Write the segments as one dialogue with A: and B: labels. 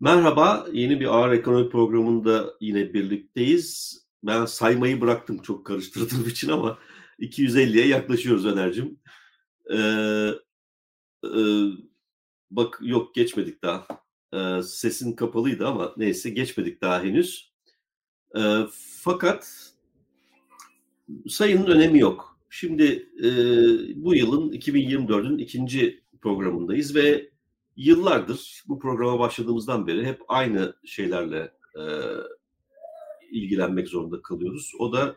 A: Merhaba, yeni bir ağır ekonomi programında yine birlikteyiz. Ben saymayı bıraktım çok karıştırdığım için ama 250'ye yaklaşıyoruz Öner'cim. Ee, e, bak yok geçmedik daha. Ee, sesin kapalıydı ama neyse geçmedik daha henüz. Ee, fakat sayının önemi yok. Şimdi e, bu yılın 2024'ün ikinci programındayız ve yıllardır bu programa başladığımızdan beri hep aynı şeylerle e, ilgilenmek zorunda kalıyoruz. O da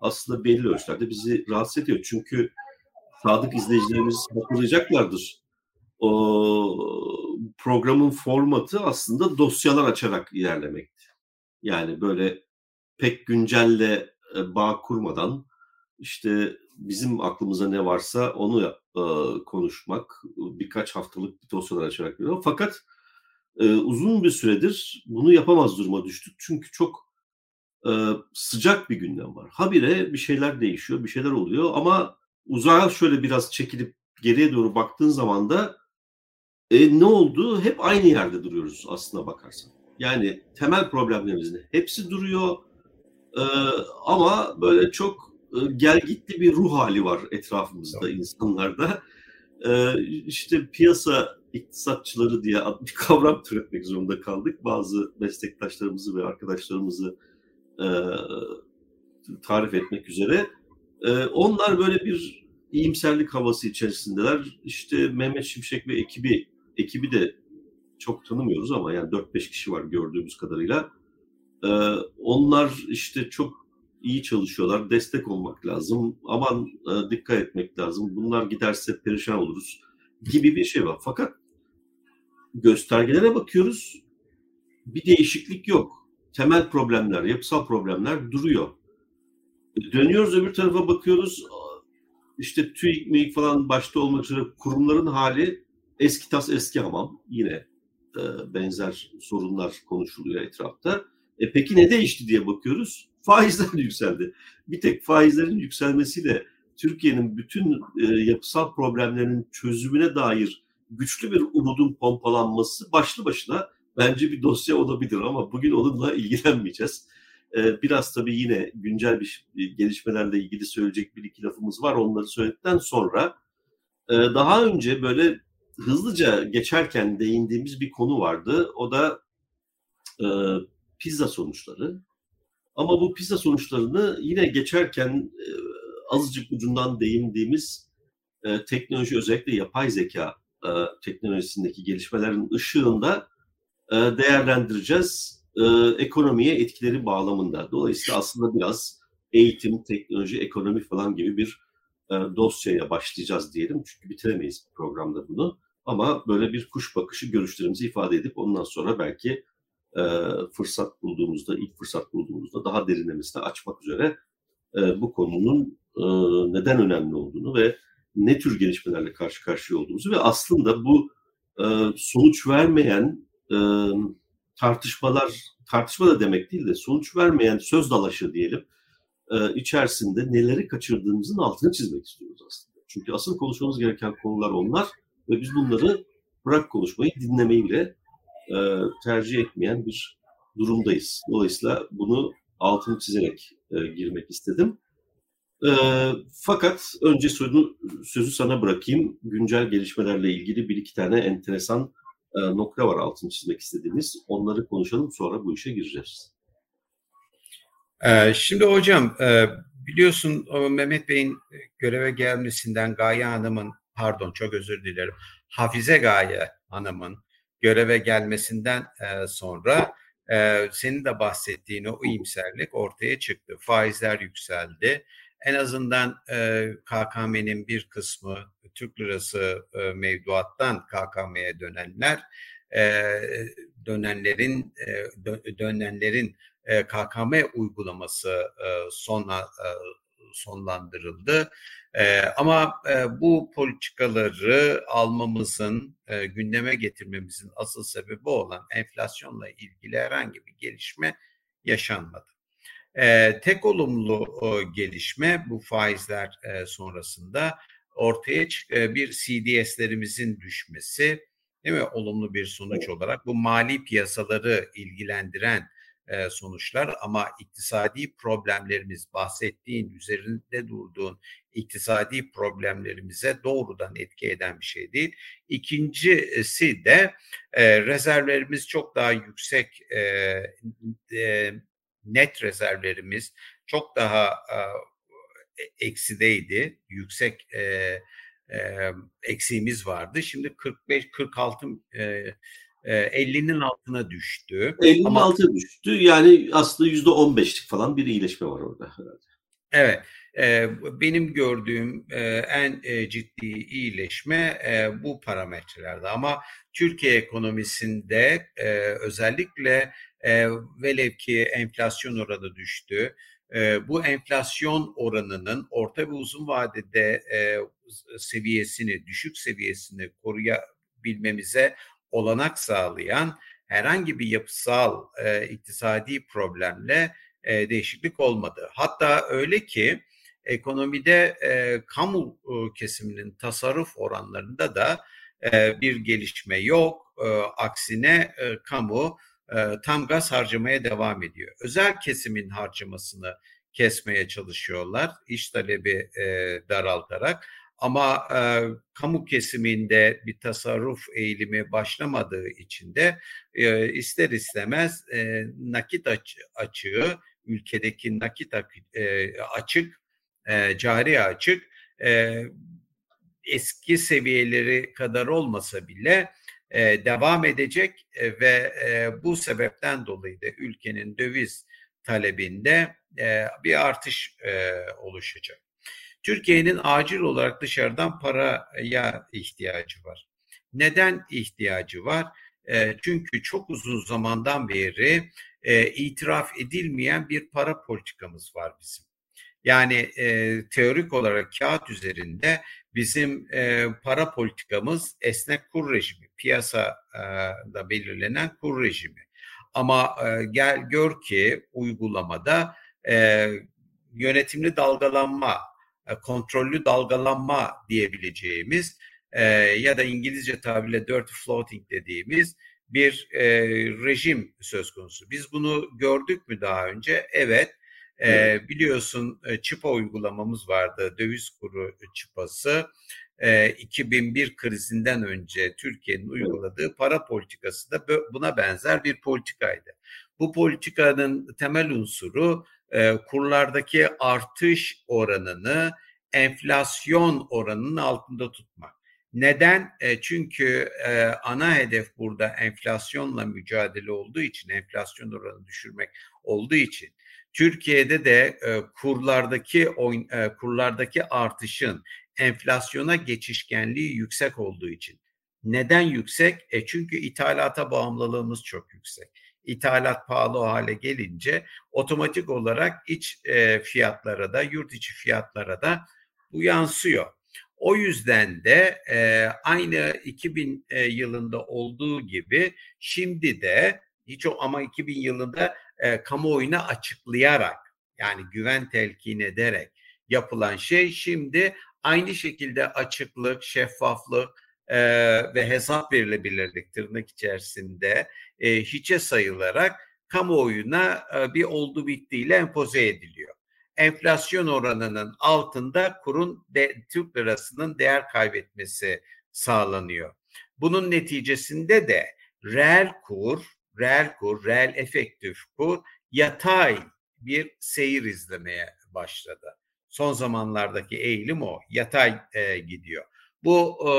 A: aslında belli ölçülerde bizi rahatsız ediyor. Çünkü sadık izleyicilerimiz hatırlayacaklardır. O programın formatı aslında dosyalar açarak ilerlemekti. Yani böyle pek güncelle e, bağ kurmadan işte bizim aklımıza ne varsa onu konuşmak, birkaç haftalık bir dosyalar açarak veriyor. Fakat uzun bir süredir bunu yapamaz duruma düştük. Çünkü çok sıcak bir gündem var. Habire bir şeyler değişiyor, bir şeyler oluyor ama uzağa şöyle biraz çekilip geriye doğru baktığın zaman da e, ne oldu? Hep aynı yerde duruyoruz aslına bakarsan. Yani temel problemlerimizin hepsi duruyor. E, ama böyle çok gel gitti bir ruh hali var etrafımızda insanlarda. E, işte piyasa iktisatçıları diye bir kavram türetmek zorunda kaldık. Bazı meslektaşlarımızı ve arkadaşlarımızı e, tarif etmek üzere. onlar böyle bir iyimserlik havası içerisindeler. İşte Mehmet Şimşek ve ekibi ekibi de çok tanımıyoruz ama yani 4-5 kişi var gördüğümüz kadarıyla. onlar işte çok iyi çalışıyorlar. Destek olmak lazım. Aman e, dikkat etmek lazım. Bunlar giderse perişan oluruz gibi bir şey var. Fakat göstergelere bakıyoruz. Bir değişiklik yok. Temel problemler, yapısal problemler duruyor. Dönüyoruz öbür tarafa bakıyoruz. İşte TÜİK, MİİK falan başta olmak üzere kurumların hali eski tas eski hamam. Yine e, benzer sorunlar konuşuluyor etrafta. E peki ne değişti diye bakıyoruz faizler yükseldi. Bir tek faizlerin yükselmesiyle Türkiye'nin bütün e, yapısal problemlerinin çözümüne dair güçlü bir umudun pompalanması başlı başına bence bir dosya olabilir ama bugün onunla ilgilenmeyeceğiz. E, biraz tabii yine güncel bir gelişmelerle ilgili söyleyecek bir iki lafımız var. Onları söyledikten sonra e, daha önce böyle hızlıca geçerken değindiğimiz bir konu vardı. O da e, pizza sonuçları. Ama bu PISA sonuçlarını yine geçerken e, azıcık ucundan değindiğimiz e, teknoloji özellikle yapay zeka e, teknolojisindeki gelişmelerin ışığında değerlendireceğiz ekonomiye etkileri bağlamında. Dolayısıyla aslında biraz eğitim, teknoloji, ekonomi falan gibi bir dosyaya başlayacağız diyelim. Çünkü bitiremeyiz programda bunu. Ama böyle bir kuş bakışı görüşlerimizi ifade edip ondan sonra belki e, fırsat bulduğumuzda, ilk fırsat bulduğumuzda daha derinlemesine açmak üzere e, bu konunun e, neden önemli olduğunu ve ne tür gelişmelerle karşı karşıya olduğumuzu ve aslında bu e, sonuç vermeyen e, tartışmalar, tartışma da demek değil de sonuç vermeyen söz dalaşı diyelim e, içerisinde neleri kaçırdığımızın altını çizmek istiyoruz aslında. Çünkü asıl konuşmamız gereken konular onlar ve biz bunları bırak konuşmayı dinlemeyi bile e, tercih etmeyen bir durumdayız. Dolayısıyla bunu altını çizerek e, girmek istedim. E, fakat önce sözü, sözü sana bırakayım. Güncel gelişmelerle ilgili bir iki tane enteresan e, nokta var altını çizmek istediğimiz. Onları konuşalım sonra bu işe gireceğiz.
B: E, şimdi hocam e, biliyorsun Mehmet Bey'in göreve gelmesinden Gaye Hanım'ın pardon çok özür dilerim Hafize Gaye Hanım'ın göreve gelmesinden e, sonra e, senin de bahsettiğin o iyimserlik ortaya çıktı. Faizler yükseldi. En azından e, KKM'nin bir kısmı Türk lirası e, mevduattan KKM'ye dönenler dönenlerin dönenlerin e, KKM uygulaması e, sona sonlandırıldı. E, ama e, bu politikaları almamızın, e, gündeme getirmemizin asıl sebebi olan enflasyonla ilgili herhangi bir gelişme yaşanmadı. E, tek olumlu e, gelişme bu faizler e, sonrasında ortaya e, bir CDS'lerimizin düşmesi, değil mi? Olumlu bir sonuç olarak bu mali piyasaları ilgilendiren e, sonuçlar ama iktisadi problemlerimiz bahsettiğin üzerinde durduğun iktisadi problemlerimize doğrudan etki eden bir şey değil. İkincisi de e, rezervlerimiz çok daha yüksek e, e, net rezervlerimiz çok daha e, eksideydi. Yüksek e, e, eksiğimiz vardı. Şimdi 45 46 e, 50'nin altına düştü.
A: 50'nin Ama, altına düştü. Yani aslında %15'lik falan bir iyileşme var orada herhalde.
B: Evet. benim gördüğüm en ciddi iyileşme bu parametrelerde ama Türkiye ekonomisinde özellikle velev ki enflasyon oranı düştü. bu enflasyon oranının orta ve uzun vadede seviyesini, düşük seviyesini koruyabilmemize olanak sağlayan herhangi bir yapısal e, iktisadi problemle e, değişiklik olmadı. Hatta öyle ki ekonomide e, kamu e, kesiminin tasarruf oranlarında da e, bir gelişme yok. E, aksine e, kamu e, tam gaz harcamaya devam ediyor. Özel kesimin harcamasını kesmeye çalışıyorlar iş talebi e, daraltarak ama e, kamu kesiminde bir tasarruf eğilimi başlamadığı için de e, ister istemez e, nakit aç, açığı, ülkedeki nakit e, açık, e, cari açık e, eski seviyeleri kadar olmasa bile e, devam edecek e, ve e, bu sebepten dolayı da ülkenin döviz talebinde e, bir artış e, oluşacak. Türkiye'nin acil olarak dışarıdan paraya ihtiyacı var. Neden ihtiyacı var? E, çünkü çok uzun zamandan beri e, itiraf edilmeyen bir para politikamız var bizim. Yani e, teorik olarak kağıt üzerinde bizim e, para politikamız esnek kur rejimi, piyasada belirlenen kur rejimi. Ama e, gel gör ki uygulamada e, yönetimli dalgalanma kontrollü dalgalanma diyebileceğimiz e, ya da İngilizce tabirle dirty floating dediğimiz bir e, rejim söz konusu. Biz bunu gördük mü daha önce? Evet. E, biliyorsun e, çıpa uygulamamız vardı. Döviz kuru çıpası. E, 2001 krizinden önce Türkiye'nin uyguladığı para politikası da buna benzer bir politikaydı. Bu politikanın temel unsuru e, kurlardaki artış oranını enflasyon oranının altında tutmak. Neden? E, çünkü e, ana hedef burada enflasyonla mücadele olduğu için, enflasyon oranını düşürmek olduğu için Türkiye'de de e, kurlardaki oyun, e, kurlardaki artışın enflasyona geçişkenliği yüksek olduğu için. Neden yüksek? E çünkü ithalata bağımlılığımız çok yüksek ithalat pahalı hale gelince otomatik olarak iç e, fiyatlara da yurt içi fiyatlara da bu yansıyor. O yüzden de e, aynı 2000 e, yılında olduğu gibi şimdi de hiç o ama 2000 yılında e, kamuoyuna açıklayarak yani güven telkin ederek yapılan şey şimdi aynı şekilde açıklık, şeffaflık e, ve hesap verilebilirlik tırnak içerisinde e, hiçe sayılarak kamuoyuna e, bir oldu bittiyle empoze ediliyor. Enflasyon oranının altında kurun de, Türk lirasının değer kaybetmesi sağlanıyor. Bunun neticesinde de reel kur, reel kur, reel efektif kur yatay bir seyir izlemeye başladı. Son zamanlardaki eğilim o, yatay e, gidiyor. Bu e,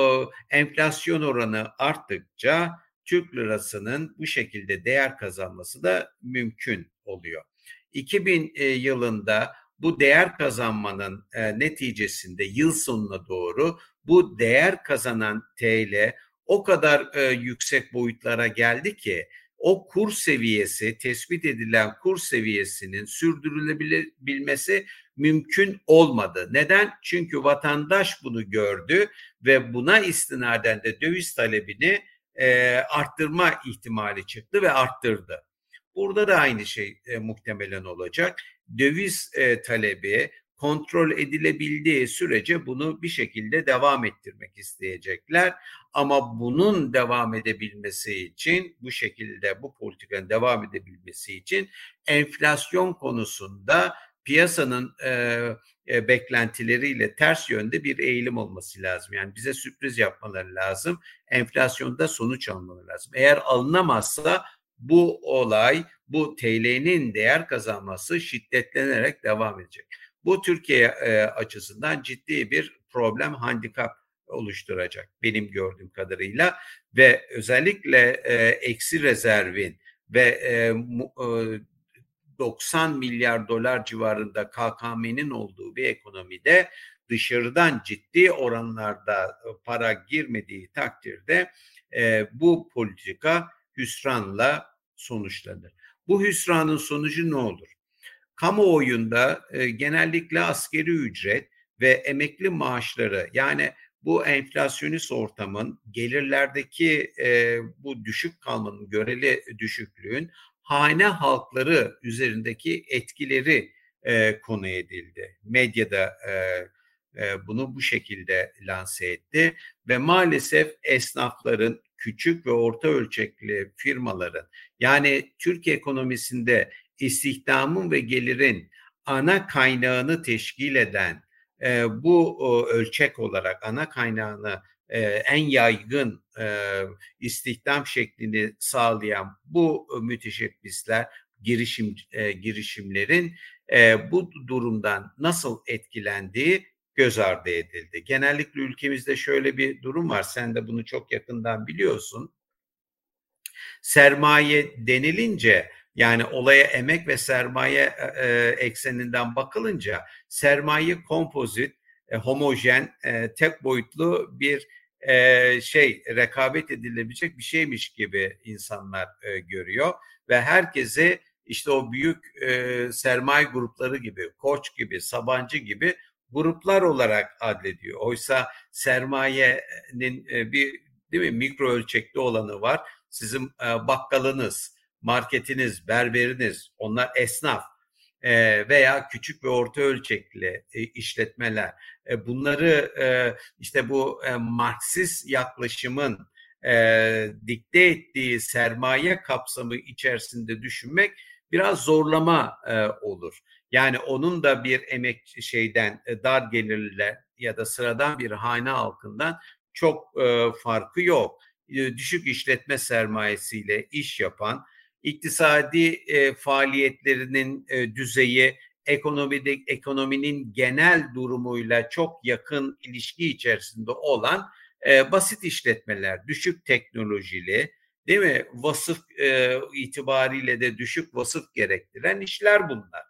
B: enflasyon oranı arttıkça Türk lirasının bu şekilde değer kazanması da mümkün oluyor. 2000 e, yılında bu değer kazanmanın e, neticesinde yıl sonuna doğru bu değer kazanan TL o kadar e, yüksek boyutlara geldi ki o kur seviyesi tespit edilen kur seviyesinin sürdürülebilmesi mümkün olmadı. Neden? Çünkü vatandaş bunu gördü ve buna istinaden de döviz talebini e, arttırma ihtimali çıktı ve arttırdı. Burada da aynı şey e, muhtemelen olacak. Döviz e, talebi kontrol edilebildiği sürece bunu bir şekilde devam ettirmek isteyecekler. Ama bunun devam edebilmesi için bu şekilde bu politikanın devam edebilmesi için enflasyon konusunda piyasanın e, e, beklentileriyle ters yönde bir eğilim olması lazım. Yani bize sürpriz yapmaları lazım. Enflasyonda sonuç almaları lazım. Eğer alınamazsa bu olay, bu TL'nin değer kazanması şiddetlenerek devam edecek. Bu Türkiye e, açısından ciddi bir problem, handikap oluşturacak benim gördüğüm kadarıyla ve özellikle e, eksi rezervin ve e, e, 90 milyar dolar civarında KKM'nin olduğu bir ekonomide dışarıdan ciddi oranlarda e, para girmediği takdirde e, bu politika hüsranla sonuçlanır. Bu hüsranın sonucu ne olur? Kamuoyunda e, genellikle askeri ücret ve emekli maaşları yani bu enflasyonist ortamın gelirlerdeki e, bu düşük kalmanın göreli düşüklüğün hane halkları üzerindeki etkileri e, konu edildi. Medyada e, e, bunu bu şekilde lanse etti ve maalesef esnafların küçük ve orta ölçekli firmaların yani Türkiye ekonomisinde istihdamın ve gelirin ana kaynağını teşkil eden e, bu o, ölçek olarak ana kaynağını en yaygın istihdam şeklini sağlayan bu müteşebbisler girişim girişimlerin bu durumdan nasıl etkilendiği göz ardı edildi. Genellikle ülkemizde şöyle bir durum var. Sen de bunu çok yakından biliyorsun. Sermaye denilince yani olaya emek ve sermaye ekseninden bakılınca sermaye kompozit, e, homojen, e, tek boyutlu bir e, şey rekabet edilebilecek bir şeymiş gibi insanlar e, görüyor ve herkese işte o büyük e, sermaye grupları gibi, Koç gibi, Sabancı gibi gruplar olarak adlediyor. Oysa sermayenin e, bir değil mi mikro ölçekli olanı var. Sizin e, bakkalınız, marketiniz, berberiniz, onlar esnaf veya küçük ve orta ölçekli e, işletmeler. E, bunları e, işte bu e, Marksist yaklaşımın e, dikte ettiği sermaye kapsamı içerisinde düşünmek biraz zorlama e, olur. Yani onun da bir emek şeyden e, dar gelirle ya da sıradan bir hane halkından çok e, farkı yok. E, düşük işletme sermayesiyle iş yapan, iktisadi e, faaliyetlerinin e, düzeyi ekonomide ekonominin genel durumuyla çok yakın ilişki içerisinde olan e, basit işletmeler, düşük teknolojili, değil mi? Vasıf e, itibariyle de düşük vasıf gerektiren işler bunlar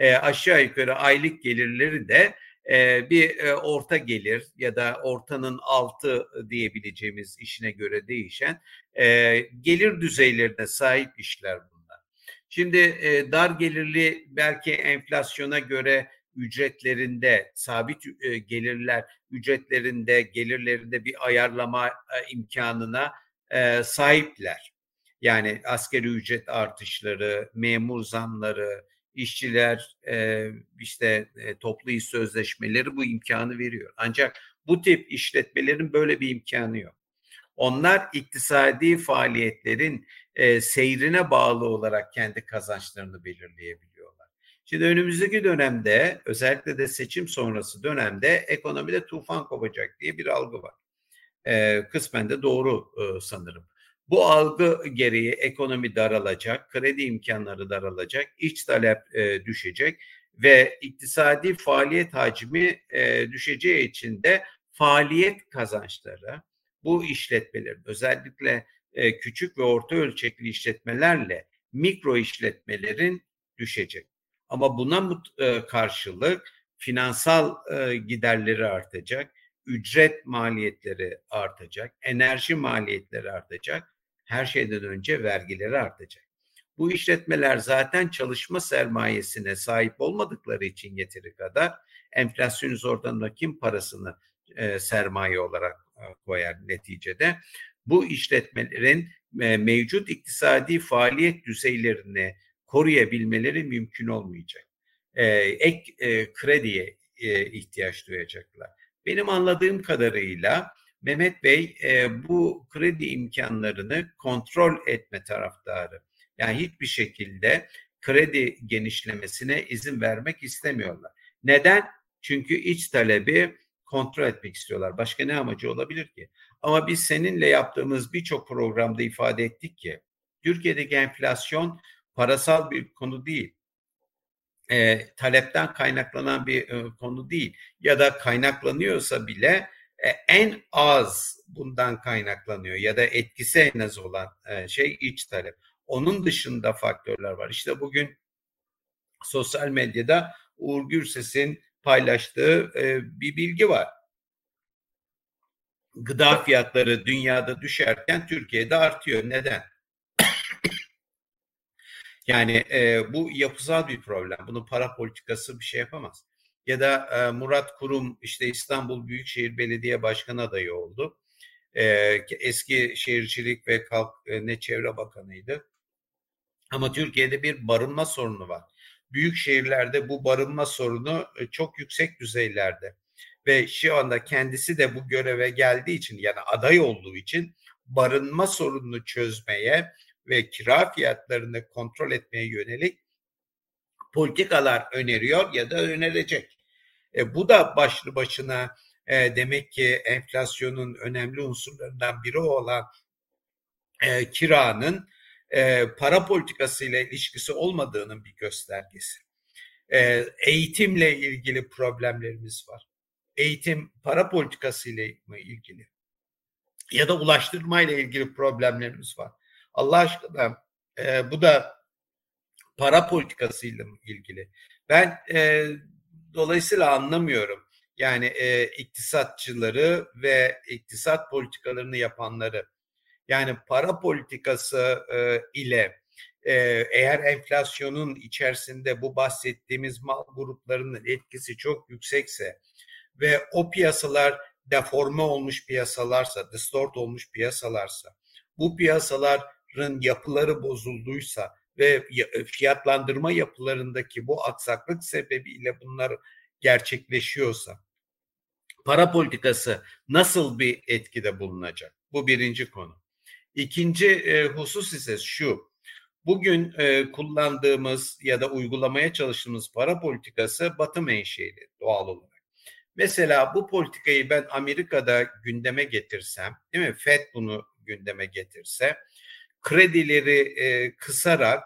B: e, aşağı yukarı aylık gelirleri de e, bir e, orta gelir ya da ortanın altı diyebileceğimiz işine göre değişen e, gelir düzeylerine sahip işler bunlar. Şimdi e, dar gelirli belki enflasyona göre ücretlerinde sabit e, gelirler ücretlerinde gelirlerinde bir ayarlama e, imkanına e, sahipler. Yani askeri ücret artışları, memur zamları, işçiler e, işte e, toplu iş sözleşmeleri bu imkanı veriyor. Ancak bu tip işletmelerin böyle bir imkanı yok. Onlar iktisadi faaliyetlerin e, seyrine bağlı olarak kendi kazançlarını belirleyebiliyorlar. Şimdi önümüzdeki dönemde özellikle de seçim sonrası dönemde ekonomide tufan kopacak diye bir algı var. E, kısmen de doğru e, sanırım. Bu algı gereği ekonomi daralacak, kredi imkanları daralacak, iç talep e, düşecek ve iktisadi faaliyet hacmi e, düşeceği için de faaliyet kazançları bu işletmelerin özellikle e, küçük ve orta ölçekli işletmelerle mikro işletmelerin düşecek. Ama buna e, karşılık finansal e, giderleri artacak, ücret maliyetleri artacak, enerji maliyetleri artacak her şeyden önce vergileri artacak. Bu işletmeler zaten çalışma sermayesine sahip olmadıkları için yeteri kadar enflasyon üzerinden kim parasını e, sermaye olarak e, koyar neticede. Bu işletmelerin e, mevcut iktisadi faaliyet düzeylerini koruyabilmeleri mümkün olmayacak. e, ek e, krediye e, ihtiyaç duyacaklar. Benim anladığım kadarıyla Mehmet Bey e, bu kredi imkanlarını kontrol etme taraftarı. Yani hiçbir şekilde kredi genişlemesine izin vermek istemiyorlar. Neden? Çünkü iç talebi kontrol etmek istiyorlar. Başka ne amacı olabilir ki? Ama biz seninle yaptığımız birçok programda ifade ettik ki Türkiye'deki enflasyon parasal bir konu değil. E, talepten kaynaklanan bir e, konu değil. Ya da kaynaklanıyorsa bile e, en az bundan kaynaklanıyor ya da etkisi en az olan e, şey iç talep. Onun dışında faktörler var. İşte bugün sosyal medyada Uğur Gürses'in paylaştığı e, bir bilgi var. Gıda fiyatları dünyada düşerken Türkiye'de artıyor. Neden? yani e, bu yapısal bir problem. Bunun para politikası bir şey yapamaz. Ya da e, Murat Kurum işte İstanbul Büyükşehir Belediye Başkanı adayı oldu. E, eski Şehircilik ve Kalk e, ne Çevre Bakanıydı. Ama Türkiye'de bir barınma sorunu var. Büyük şehirlerde bu barınma sorunu e, çok yüksek düzeylerde ve şu anda kendisi de bu göreve geldiği için yani aday olduğu için barınma sorununu çözmeye ve kira fiyatlarını kontrol etmeye yönelik politikalar öneriyor ya da önerecek. E, bu da başlı başına e, demek ki enflasyonun önemli unsurlarından biri olan e, kiranın e, para politikasıyla ilişkisi olmadığının bir göstergesi. E, eğitimle ilgili problemlerimiz var. Eğitim para politikasıyla mı ilgili? Ya da ulaştırma ile ilgili problemlerimiz var. Allah aşkına e, bu da para politikasıyla mı ilgili? Ben e, dolayısıyla anlamıyorum. Yani e, iktisatçıları ve iktisat politikalarını yapanları yani para politikası e, ile e, eğer enflasyonun içerisinde bu bahsettiğimiz mal gruplarının etkisi çok yüksekse ve o piyasalar deforme olmuş piyasalarsa, distort olmuş piyasalarsa, bu piyasaların yapıları bozulduysa ve fiyatlandırma yapılarındaki bu aksaklık sebebiyle bunlar gerçekleşiyorsa para politikası nasıl bir etkide bulunacak? Bu birinci konu. İkinci e, husus ise şu. Bugün e, kullandığımız ya da uygulamaya çalıştığımız para politikası batı menşeli doğal olarak. Mesela bu politikayı ben Amerika'da gündeme getirsem, değil mi? FED bunu gündeme getirse, kredileri e, kısarak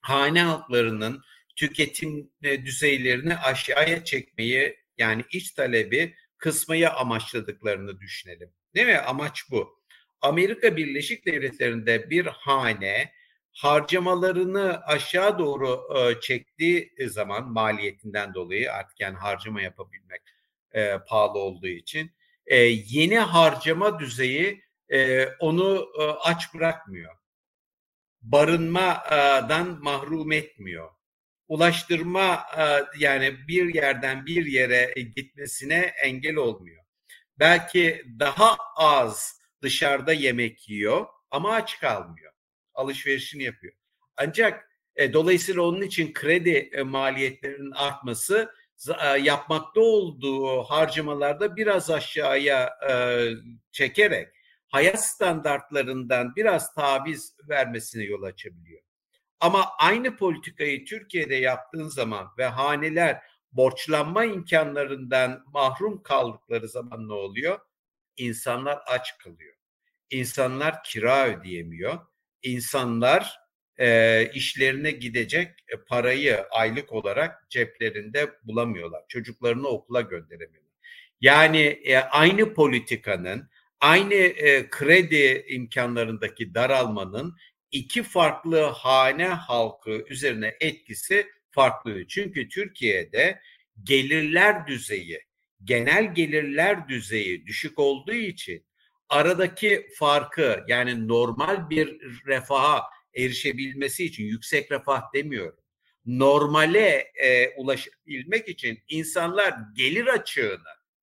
B: hane halklarının tüketim e, düzeylerini aşağıya çekmeyi yani iç talebi kısmayı amaçladıklarını düşünelim. Değil mi? Amaç bu. Amerika Birleşik Devletleri'nde bir hane harcamalarını aşağı doğru e, çektiği zaman maliyetinden dolayı artık yani harcama yapabilmek e, pahalı olduğu için e, yeni harcama düzeyi e, onu e, aç bırakmıyor. Barınmadan mahrum etmiyor. Ulaştırma e, yani bir yerden bir yere gitmesine engel olmuyor. Belki daha az dışarıda yemek yiyor ama aç kalmıyor. Alışverişini yapıyor. Ancak e, dolayısıyla onun için kredi e, maliyetlerinin artması e, yapmakta olduğu harcamalarda biraz aşağıya e, çekerek hayat standartlarından biraz taviz vermesine yol açabiliyor. Ama aynı politikayı Türkiye'de yaptığın zaman ve haneler borçlanma imkanlarından mahrum kaldıkları zaman ne oluyor? İnsanlar aç kalıyor. İnsanlar kira ödeyemiyor. İnsanlar e, işlerine gidecek e, parayı aylık olarak ceplerinde bulamıyorlar. Çocuklarını okula gönderemiyorlar. Yani e, aynı politikanın, aynı e, kredi imkanlarındaki daralmanın iki farklı hane halkı üzerine etkisi farklı. Çünkü Türkiye'de gelirler düzeyi, genel gelirler düzeyi düşük olduğu için aradaki farkı yani normal bir refaha erişebilmesi için yüksek refah demiyorum. Normale e, ulaşabilmek için insanlar gelir açığını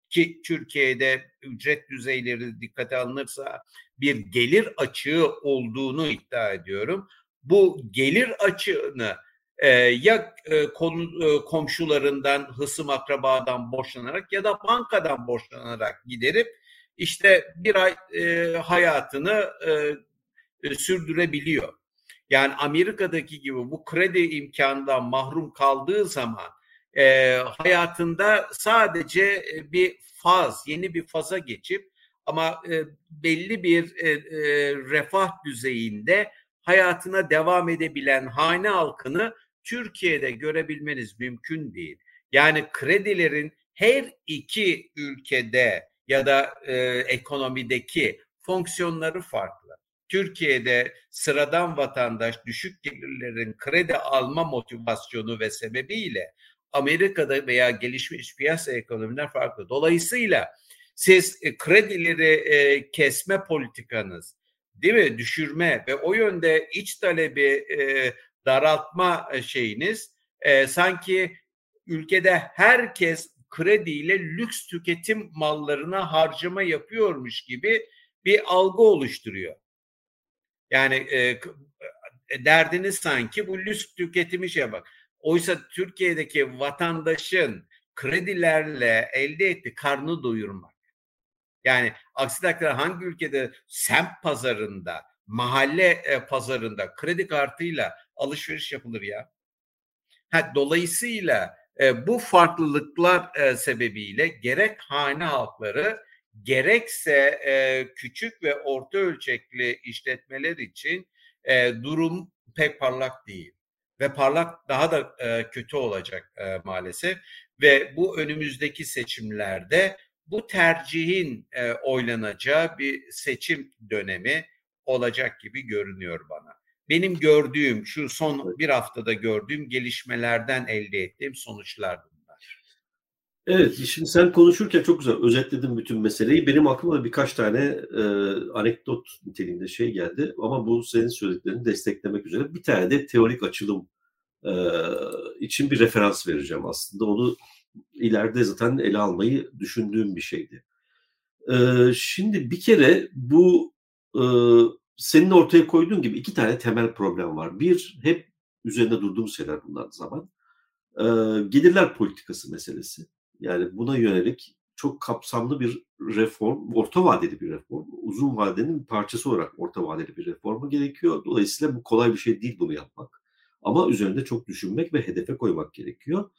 B: ki Türkiye'de ücret düzeyleri dikkate alınırsa bir gelir açığı olduğunu iddia ediyorum. Bu gelir açığını e, ya e, konu, e, komşularından, hısım akrabadan borçlanarak ya da bankadan borçlanarak giderip işte bir ay e, hayatını e, e, sürdürebiliyor. Yani Amerika'daki gibi bu kredi imkanından mahrum kaldığı zaman e, hayatında sadece e, bir faz, yeni bir faza geçip ama e, belli bir e, e, refah düzeyinde hayatına devam edebilen hane halkını Türkiye'de görebilmeniz mümkün değil. Yani kredilerin her iki ülkede ya da e, ekonomideki fonksiyonları farklı. Türkiye'de sıradan vatandaş düşük gelirlerin kredi alma motivasyonu ve sebebiyle Amerika'da veya gelişmiş piyasa ekonomiler farklı. Dolayısıyla siz e, kredileri e, kesme politikanız, değil mi? Düşürme ve o yönde iç talebi e, daraltma e, şeyiniz e, sanki ülkede herkes krediyle lüks tüketim mallarına harcama yapıyormuş gibi bir algı oluşturuyor. Yani e, e, derdiniz sanki bu lüks tüketimi şey bak. Oysa Türkiye'deki vatandaşın kredilerle elde ettiği karnı doyurmak. Yani aksi takdirde hangi ülkede semt pazarında, mahalle e, pazarında kredi kartıyla alışveriş yapılır ya? Ha, dolayısıyla e, bu farklılıklar e, sebebiyle gerek hane halkları gerekse e, küçük ve orta ölçekli işletmeler için e, durum pek parlak değil ve parlak daha da e, kötü olacak e, maalesef ve bu önümüzdeki seçimlerde bu tercihin e, oylanacağı bir seçim dönemi olacak gibi görünüyor bana. Benim gördüğüm şu son bir haftada gördüğüm gelişmelerden elde ettiğim sonuçlar bunlar.
A: Evet, şimdi sen konuşurken çok güzel özetledin bütün meseleyi. Benim aklıma da birkaç tane e, anekdot niteliğinde şey geldi ama bu senin söylediklerini desteklemek üzere. Bir tane de teorik açılım e, için bir referans vereceğim aslında. Onu ileride zaten ele almayı düşündüğüm bir şeydi. E, şimdi bir kere bu e, senin ortaya koyduğun gibi iki tane temel problem var. Bir, hep üzerinde durduğumuz şeyler bunlar zaman. E, gelirler politikası meselesi. Yani buna yönelik çok kapsamlı bir reform, orta vadeli bir reform, uzun vadenin bir parçası olarak orta vadeli bir reformu gerekiyor. Dolayısıyla bu kolay bir şey değil bunu yapmak. Ama üzerinde çok düşünmek ve hedefe koymak gerekiyor.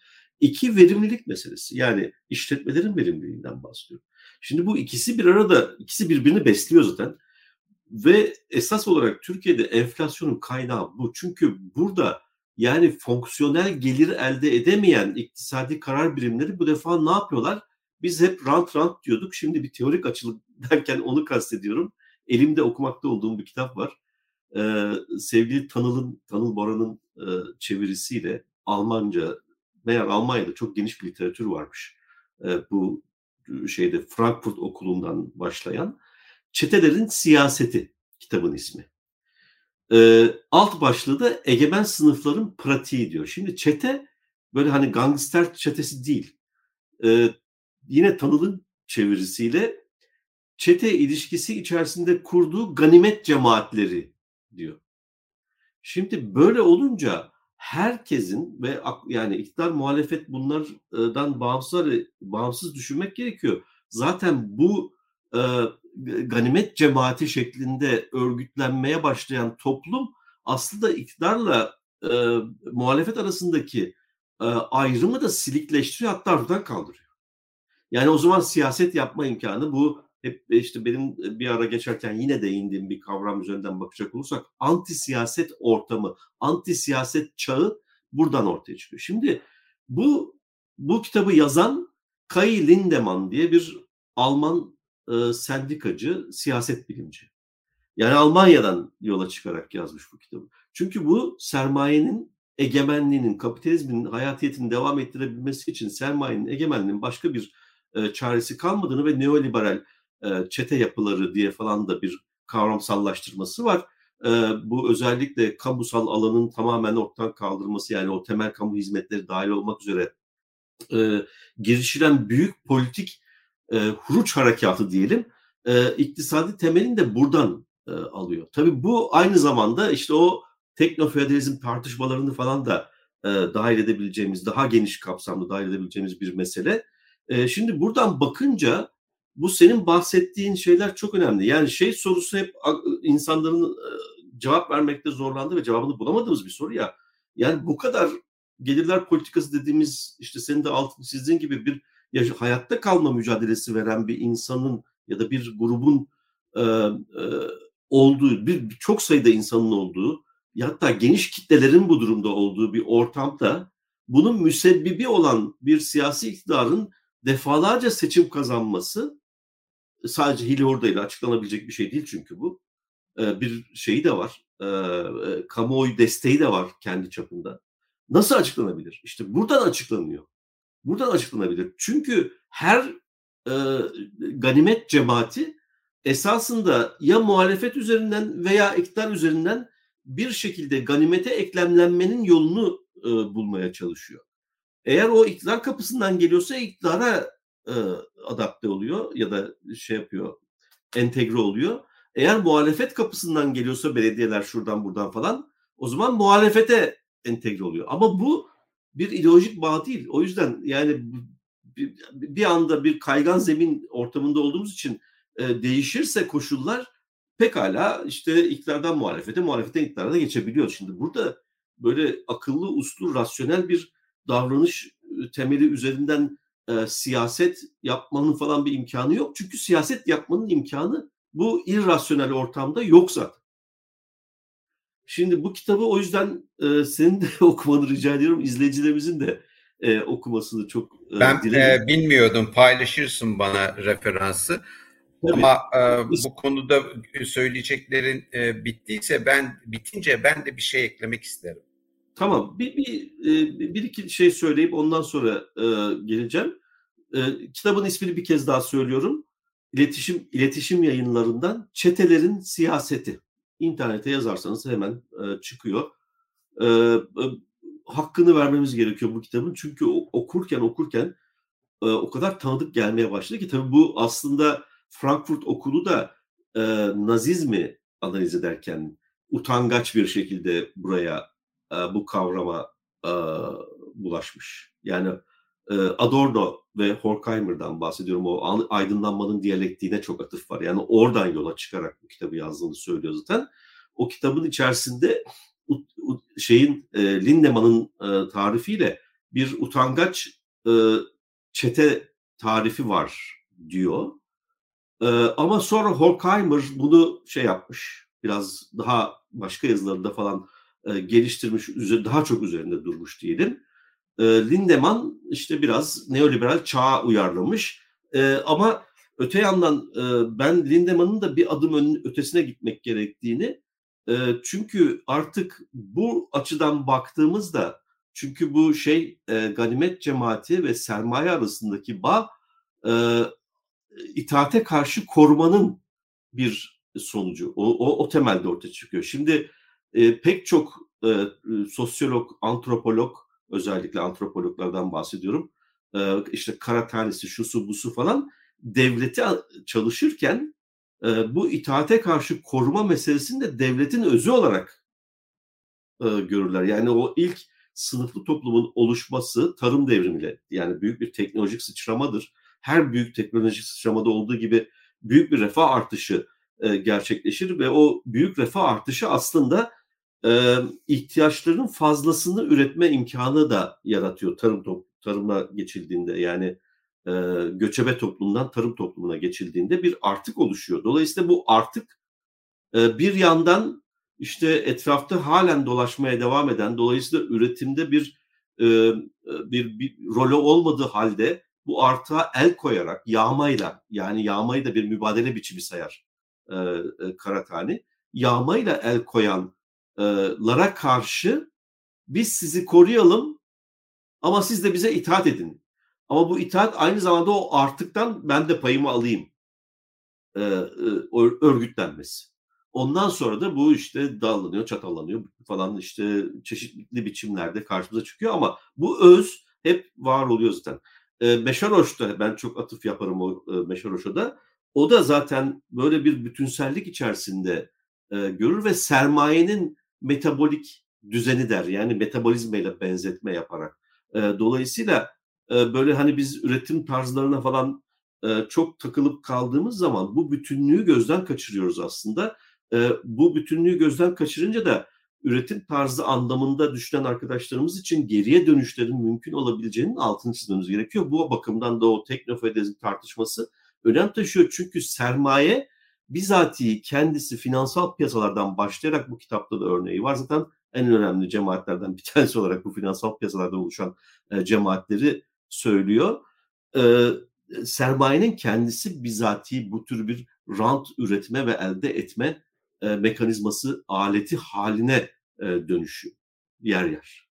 A: İki verimlilik meselesi. Yani işletmelerin verimliliğinden bahsediyorum. Şimdi bu ikisi bir arada, ikisi birbirini besliyor zaten. Ve esas olarak Türkiye'de enflasyonun kaynağı bu. Çünkü burada yani fonksiyonel gelir elde edemeyen iktisadi karar birimleri bu defa ne yapıyorlar? Biz hep rant rant diyorduk. Şimdi bir teorik açılık derken onu kastediyorum. Elimde okumakta olduğum bir kitap var. Ee, sevgili Tanıl'ın, Tanıl Bora'nın e, çevirisiyle Almanca, meğer Almanya'da çok geniş bir literatür varmış. E, bu şeyde Frankfurt okulundan başlayan Çetelerin Siyaseti kitabın ismi. Ee, alt başlığı da egemen sınıfların pratiği diyor. Şimdi çete böyle hani gangster çetesi değil. Ee, yine Tanıl'ın çevirisiyle çete ilişkisi içerisinde kurduğu ganimet cemaatleri diyor. Şimdi böyle olunca herkesin ve yani iktidar muhalefet bunlardan bağımsız bağımsız düşünmek gerekiyor. Zaten bu e, ganimet cemaati şeklinde örgütlenmeye başlayan toplum aslında iktidarla e, muhalefet arasındaki e, ayrımı da silikleştiriyor hatta ortadan kaldırıyor. Yani o zaman siyaset yapma imkanı bu hep işte benim bir ara geçerken yine değindiğim bir kavram üzerinden bakacak olursak anti siyaset ortamı, anti siyaset çağı buradan ortaya çıkıyor. Şimdi bu bu kitabı yazan Kai Lindemann diye bir Alman e, sendikacı, siyaset bilimci. Yani Almanya'dan yola çıkarak yazmış bu kitabı. Çünkü bu sermayenin egemenliğinin, kapitalizmin hayatiyetini devam ettirebilmesi için sermayenin egemenliğinin başka bir e, çaresi kalmadığını ve neoliberal e, çete yapıları diye falan da bir kavramsallaştırması var. E, bu özellikle kamusal alanın tamamen ortadan kaldırması yani o temel kamu hizmetleri dahil olmak üzere e, girişilen büyük politik e, huruç harekatı diyelim e, iktisadi temelini de buradan e, alıyor. Tabii bu aynı zamanda işte o teknofeodalizm tartışmalarını falan da e, dahil edebileceğimiz, daha geniş kapsamlı dahil edebileceğimiz bir mesele. E, şimdi buradan bakınca bu senin bahsettiğin şeyler çok önemli. Yani şey sorusu hep insanların e, cevap vermekte zorlandı ve cevabını bulamadığımız bir soru ya. Yani bu kadar gelirler politikası dediğimiz işte senin de altını çizdiğin gibi bir hayatta kalma mücadelesi veren bir insanın ya da bir grubun e, e, olduğu, bir çok sayıda insanın olduğu, hatta geniş kitlelerin bu durumda olduğu bir ortamda bunun müsebbibi olan bir siyasi iktidarın defalarca seçim kazanması sadece hile ile açıklanabilecek bir şey değil çünkü bu. E, bir şeyi de var, e, e, kamuoyu desteği de var kendi çapında. Nasıl açıklanabilir? İşte buradan açıklanıyor. Buradan açıklanabilir. Çünkü her e, ganimet cemaati esasında ya muhalefet üzerinden veya iktidar üzerinden bir şekilde ganimete eklemlenmenin yolunu e, bulmaya çalışıyor. Eğer o iktidar kapısından geliyorsa iktidara e, adapte oluyor ya da şey yapıyor, entegre oluyor. Eğer muhalefet kapısından geliyorsa belediyeler şuradan buradan falan o zaman muhalefete entegre oluyor. Ama bu bir ideolojik bağ değil. O yüzden yani bir anda bir kaygan zemin ortamında olduğumuz için e, değişirse koşullar pekala işte iktidardan muhalefete, muhalefetten iktidara da geçebiliyor. Şimdi burada böyle akıllı, uslu, rasyonel bir davranış e, temeli üzerinden e, siyaset yapmanın falan bir imkanı yok. Çünkü siyaset yapmanın imkanı bu irrasyonel ortamda yok zaten. Şimdi bu kitabı o yüzden e, senin de okumanı rica ediyorum. İzleyicilerimizin de e, okumasını çok
B: e, Ben e, bilmiyordum. Paylaşırsın bana referansı. Tabii. Ama e, bu konuda söyleyeceklerin e, bittiyse ben bitince ben de bir şey eklemek isterim.
A: Tamam. Bir, bir, e, bir iki şey söyleyip ondan sonra e, geleceğim. E, kitabın ismini bir kez daha söylüyorum. İletişim iletişim yayınlarından Çetelerin Siyaseti. İnternete yazarsanız hemen e, çıkıyor. E, e, hakkını vermemiz gerekiyor bu kitabın. Çünkü okurken okurken e, o kadar tanıdık gelmeye başladı ki tabii bu aslında Frankfurt okulu da e, Nazizmi analiz ederken utangaç bir şekilde buraya e, bu kavrama e, bulaşmış. Yani Adorno ve Horkheimer'dan bahsediyorum. O aydınlanmanın diyalektiğine çok atıf var. Yani oradan yola çıkarak bu kitabı yazdığını söylüyor zaten. O kitabın içerisinde şeyin e, Lindemann'ın e, tarifiyle bir utangaç e, çete tarifi var diyor. Ama sonra Horkheimer bunu şey yapmış. Biraz daha başka yazılarında falan geliştirmiş, daha çok üzerinde durmuş diyelim. E, Lindemann işte biraz neoliberal çağa uyarlamış. E, ama öte yandan e, ben Lindemann'ın da bir adım ön, ötesine gitmek gerektiğini e, çünkü artık bu açıdan baktığımızda çünkü bu şey e, ganimet cemaati ve sermaye arasındaki bağ e, itaate karşı korumanın bir sonucu. O, o, o temelde ortaya çıkıyor. Şimdi e, pek çok e, sosyolog, antropolog, özellikle antropologlardan bahsediyorum. E, işte kara tanesi, şusu busu falan devleti çalışırken e, bu itaate karşı koruma meselesini de devletin özü olarak e, görürler. Yani o ilk sınıflı toplumun oluşması tarım devrimiyle yani büyük bir teknolojik sıçramadır. Her büyük teknolojik sıçramada olduğu gibi büyük bir refah artışı e, gerçekleşir ve o büyük refah artışı aslında e, ihtiyaçların fazlasını üretme imkanı da yaratıyor tarım tarıma geçildiğinde yani e, göçebe toplumdan tarım toplumuna geçildiğinde bir artık oluşuyor. Dolayısıyla bu artık e, bir yandan işte etrafta halen dolaşmaya devam eden dolayısıyla üretimde bir e, bir, bir rolü olmadığı halde bu artığa el koyarak yağmayla yani yağmayı da bir mübadele biçimi sayar e, e, Karatani yağmayla el koyanlara karşı biz sizi koruyalım ama siz de bize itaat edin ama bu itaat aynı zamanda o artıktan ben de payımı alayım e, e, örgütlenmesi. Ondan sonra da bu işte dallanıyor, çatallanıyor falan işte çeşitli biçimlerde karşımıza çıkıyor ama bu öz hep var oluyor zaten. E, Meşaroş'ta ben çok atıf yaparım o e, Meşaroş'a da. O da zaten böyle bir bütünsellik içerisinde e, görür ve sermayenin metabolik düzeni der. Yani metabolizmayla benzetme yaparak. E, dolayısıyla e, böyle hani biz üretim tarzlarına falan e, çok takılıp kaldığımız zaman bu bütünlüğü gözden kaçırıyoruz aslında. E, bu bütünlüğü gözden kaçırınca da üretim tarzı anlamında düşünen arkadaşlarımız için geriye dönüşlerin mümkün olabileceğinin altını çizmemiz gerekiyor. Bu bakımdan da o teknofedezm tartışması önem taşıyor. Çünkü sermaye bizatihi kendisi finansal piyasalardan başlayarak bu kitapta da örneği var. Zaten en önemli cemaatlerden bir tanesi olarak bu finansal piyasalarda oluşan e, cemaatleri söylüyor. E, sermayenin kendisi bizatihi bu tür bir rant üretme ve elde etme e, mekanizması aleti haline e, dönüşüyor yer yer.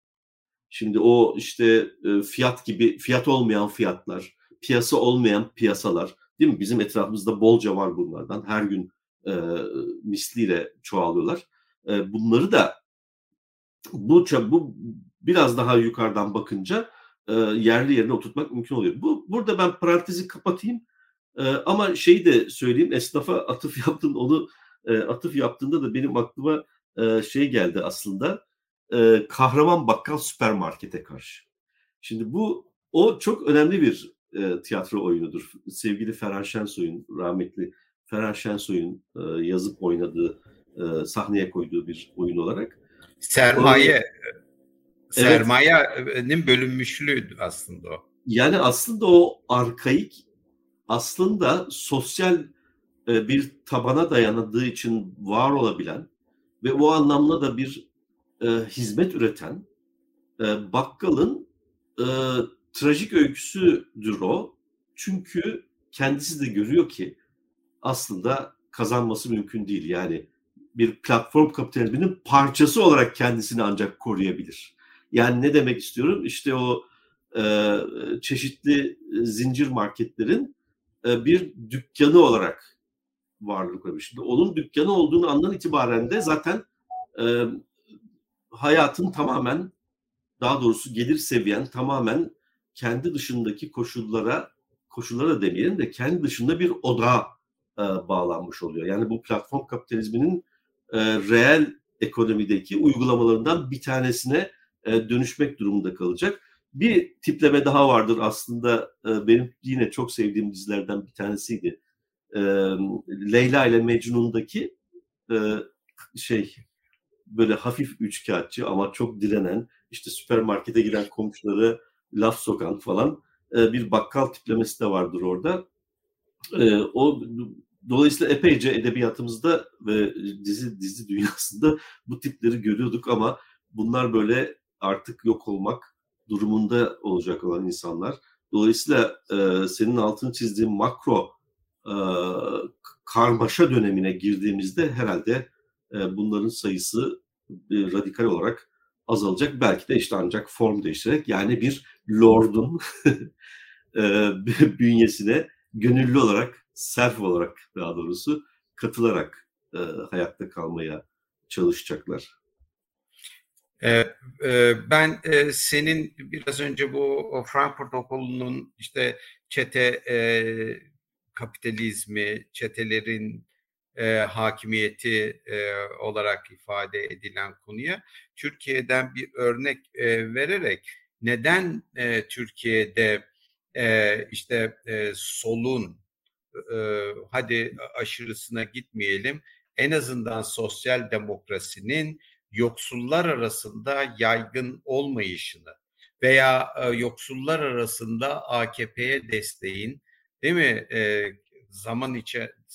A: Şimdi o işte e, fiyat gibi fiyat olmayan fiyatlar, piyasa olmayan piyasalar değil mi? Bizim etrafımızda bolca var bunlardan. Her gün e, misliyle çoğalıyorlar. E, bunları da bu bu biraz daha yukarıdan bakınca e, yerli yerine oturtmak mümkün oluyor. Bu burada ben parantezi kapatayım. E, ama şeyi de söyleyeyim. Esnafa atıf yaptın onu e, atıf yaptığında da benim aklıma e, şey geldi aslında. E, kahraman bakkal süpermarkete karşı. Şimdi bu o çok önemli bir e, tiyatro oyunudur. Sevgili Ferhan Şensoy'un rahmetli Ferhan Şensoy'un e, yazıp oynadığı e, sahneye koyduğu bir oyun olarak.
B: Sermaye sermayenin bölünmüşlüğü aslında o.
A: Yani aslında o arkaik aslında sosyal e, bir tabana dayandığı için var olabilen ve o anlamda da bir e, hizmet üreten e, bakkalın e, trajik öyküsüdür o. Çünkü kendisi de görüyor ki aslında kazanması mümkün değil. Yani bir platform kapitalizminin parçası olarak kendisini ancak koruyabilir. Yani ne demek istiyorum? İşte o e, çeşitli zincir marketlerin e, bir dükkanı olarak varlık vermiş. Şimdi onun dükkanı olduğunu andan itibaren de zaten e, hayatın tamamen daha doğrusu gelir seviyen tamamen kendi dışındaki koşullara koşullara demeyelim de kendi dışında bir odağa e, bağlanmış oluyor. Yani bu platform kapitalizminin e, reel ekonomideki uygulamalarından bir tanesine e, dönüşmek durumunda kalacak. Bir tipleme daha vardır aslında e, benim yine çok sevdiğim dizilerden bir tanesiydi. E, Leyla ile Mecnun'daki e, şey böyle hafif üçkağıtçı ama çok direnen işte süpermarkete giden komşuları laf sokan falan e, bir bakkal tiplemesi de vardır orada. E, o dolayısıyla epeyce edebiyatımızda ve dizi dizi dünyasında bu tipleri görüyorduk ama bunlar böyle artık yok olmak durumunda olacak olan insanlar. Dolayısıyla e, senin altını çizdiğin makro e, karmaşa dönemine girdiğimizde herhalde e, bunların sayısı e, radikal olarak azalacak. Belki de işte ancak form değiştirerek yani bir lordun bünyesine gönüllü olarak, self olarak daha doğrusu katılarak e, hayatta kalmaya çalışacaklar.
B: Ee, e, ben e, senin biraz önce bu Frankfurt Okulu'nun işte çete e, kapitalizmi, çetelerin hakimiyeti olarak ifade edilen konuya. Türkiye'den bir örnek vererek neden Türkiye'de işte solun hadi aşırısına gitmeyelim en azından sosyal demokrasinin yoksullar arasında yaygın olmayışını veya e, yoksullar arasında AKP'ye desteğin değil mi? E, zaman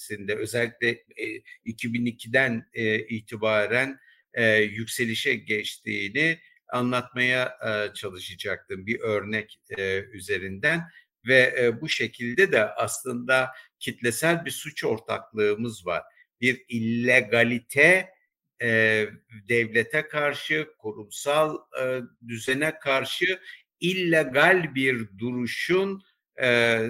B: içerisinde özellikle e, 2002'den e, itibaren e, yükselişe geçtiğini anlatmaya e, çalışacaktım bir örnek e, üzerinden ve e, bu şekilde de aslında kitlesel bir suç ortaklığımız var. Bir illegalite e, devlete karşı, kurumsal e, düzene karşı illegal bir duruşun e,